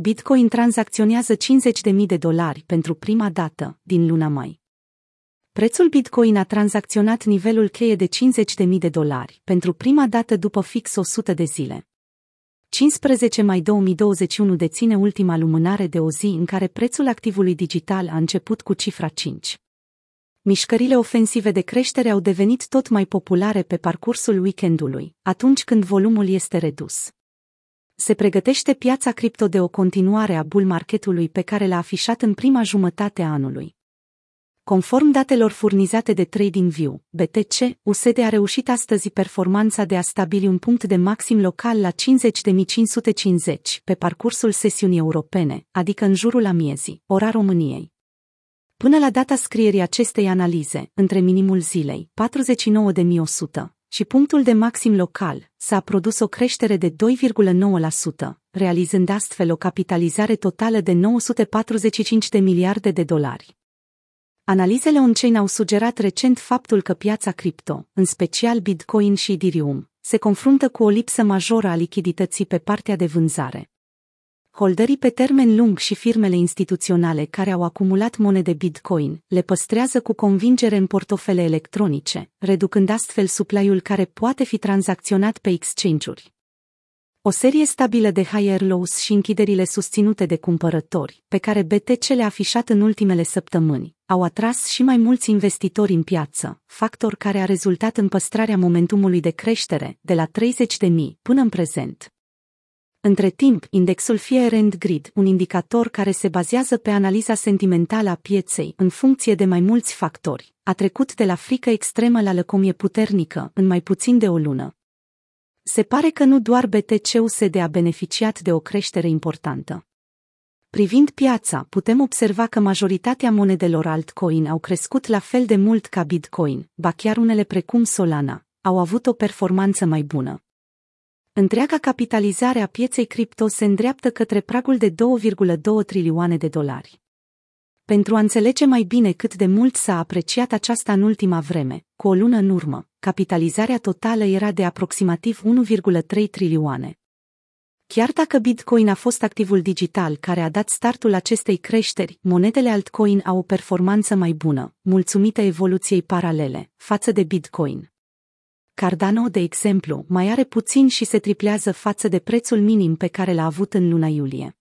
Bitcoin tranzacționează 50.000 de dolari pentru prima dată din luna mai. Prețul Bitcoin a tranzacționat nivelul cheie de 50.000 de dolari pentru prima dată după fix 100 de zile. 15 mai 2021 deține ultima lumânare de o zi în care prețul activului digital a început cu cifra 5. Mișcările ofensive de creștere au devenit tot mai populare pe parcursul weekendului, atunci când volumul este redus. Se pregătește piața cripto de o continuare a bull marketului pe care l-a afișat în prima jumătate a anului. Conform datelor furnizate de TradingView, BTC, USD a reușit astăzi performanța de a stabili un punct de maxim local la 50.550 pe parcursul sesiunii europene, adică în jurul amiezii, ora României. Până la data scrierii acestei analize, între minimul zilei, 49.100, și punctul de maxim local, s-a produs o creștere de 2,9%, realizând astfel o capitalizare totală de 945 de miliarde de dolari. Analizele on-chain au sugerat recent faptul că piața cripto, în special Bitcoin și Ethereum, se confruntă cu o lipsă majoră a lichidității pe partea de vânzare. Holderii pe termen lung și firmele instituționale care au acumulat monede Bitcoin le păstrează cu convingere în portofele electronice, reducând astfel supply-ul care poate fi tranzacționat pe exchange-uri. O serie stabilă de higher lows și închiderile susținute de cumpărători, pe care BTC le-a afișat în ultimele săptămâni, au atras și mai mulți investitori în piață, factor care a rezultat în păstrarea momentumului de creștere de la 30.000 până în prezent. Între timp, indexul Fear and Grid, un indicator care se bazează pe analiza sentimentală a pieței în funcție de mai mulți factori, a trecut de la frică extremă la lăcomie puternică în mai puțin de o lună. Se pare că nu doar BTC-USD a beneficiat de o creștere importantă. Privind piața, putem observa că majoritatea monedelor altcoin au crescut la fel de mult ca Bitcoin, ba chiar unele precum Solana, au avut o performanță mai bună. Întreaga capitalizare a pieței cripto se îndreaptă către pragul de 2,2 trilioane de dolari. Pentru a înțelege mai bine cât de mult s-a apreciat aceasta în ultima vreme, cu o lună în urmă, capitalizarea totală era de aproximativ 1,3 trilioane. Chiar dacă Bitcoin a fost activul digital care a dat startul acestei creșteri, monedele altcoin au o performanță mai bună, mulțumită evoluției paralele, față de Bitcoin. Cardano, de exemplu, mai are puțin și se triplează față de prețul minim pe care l-a avut în luna iulie.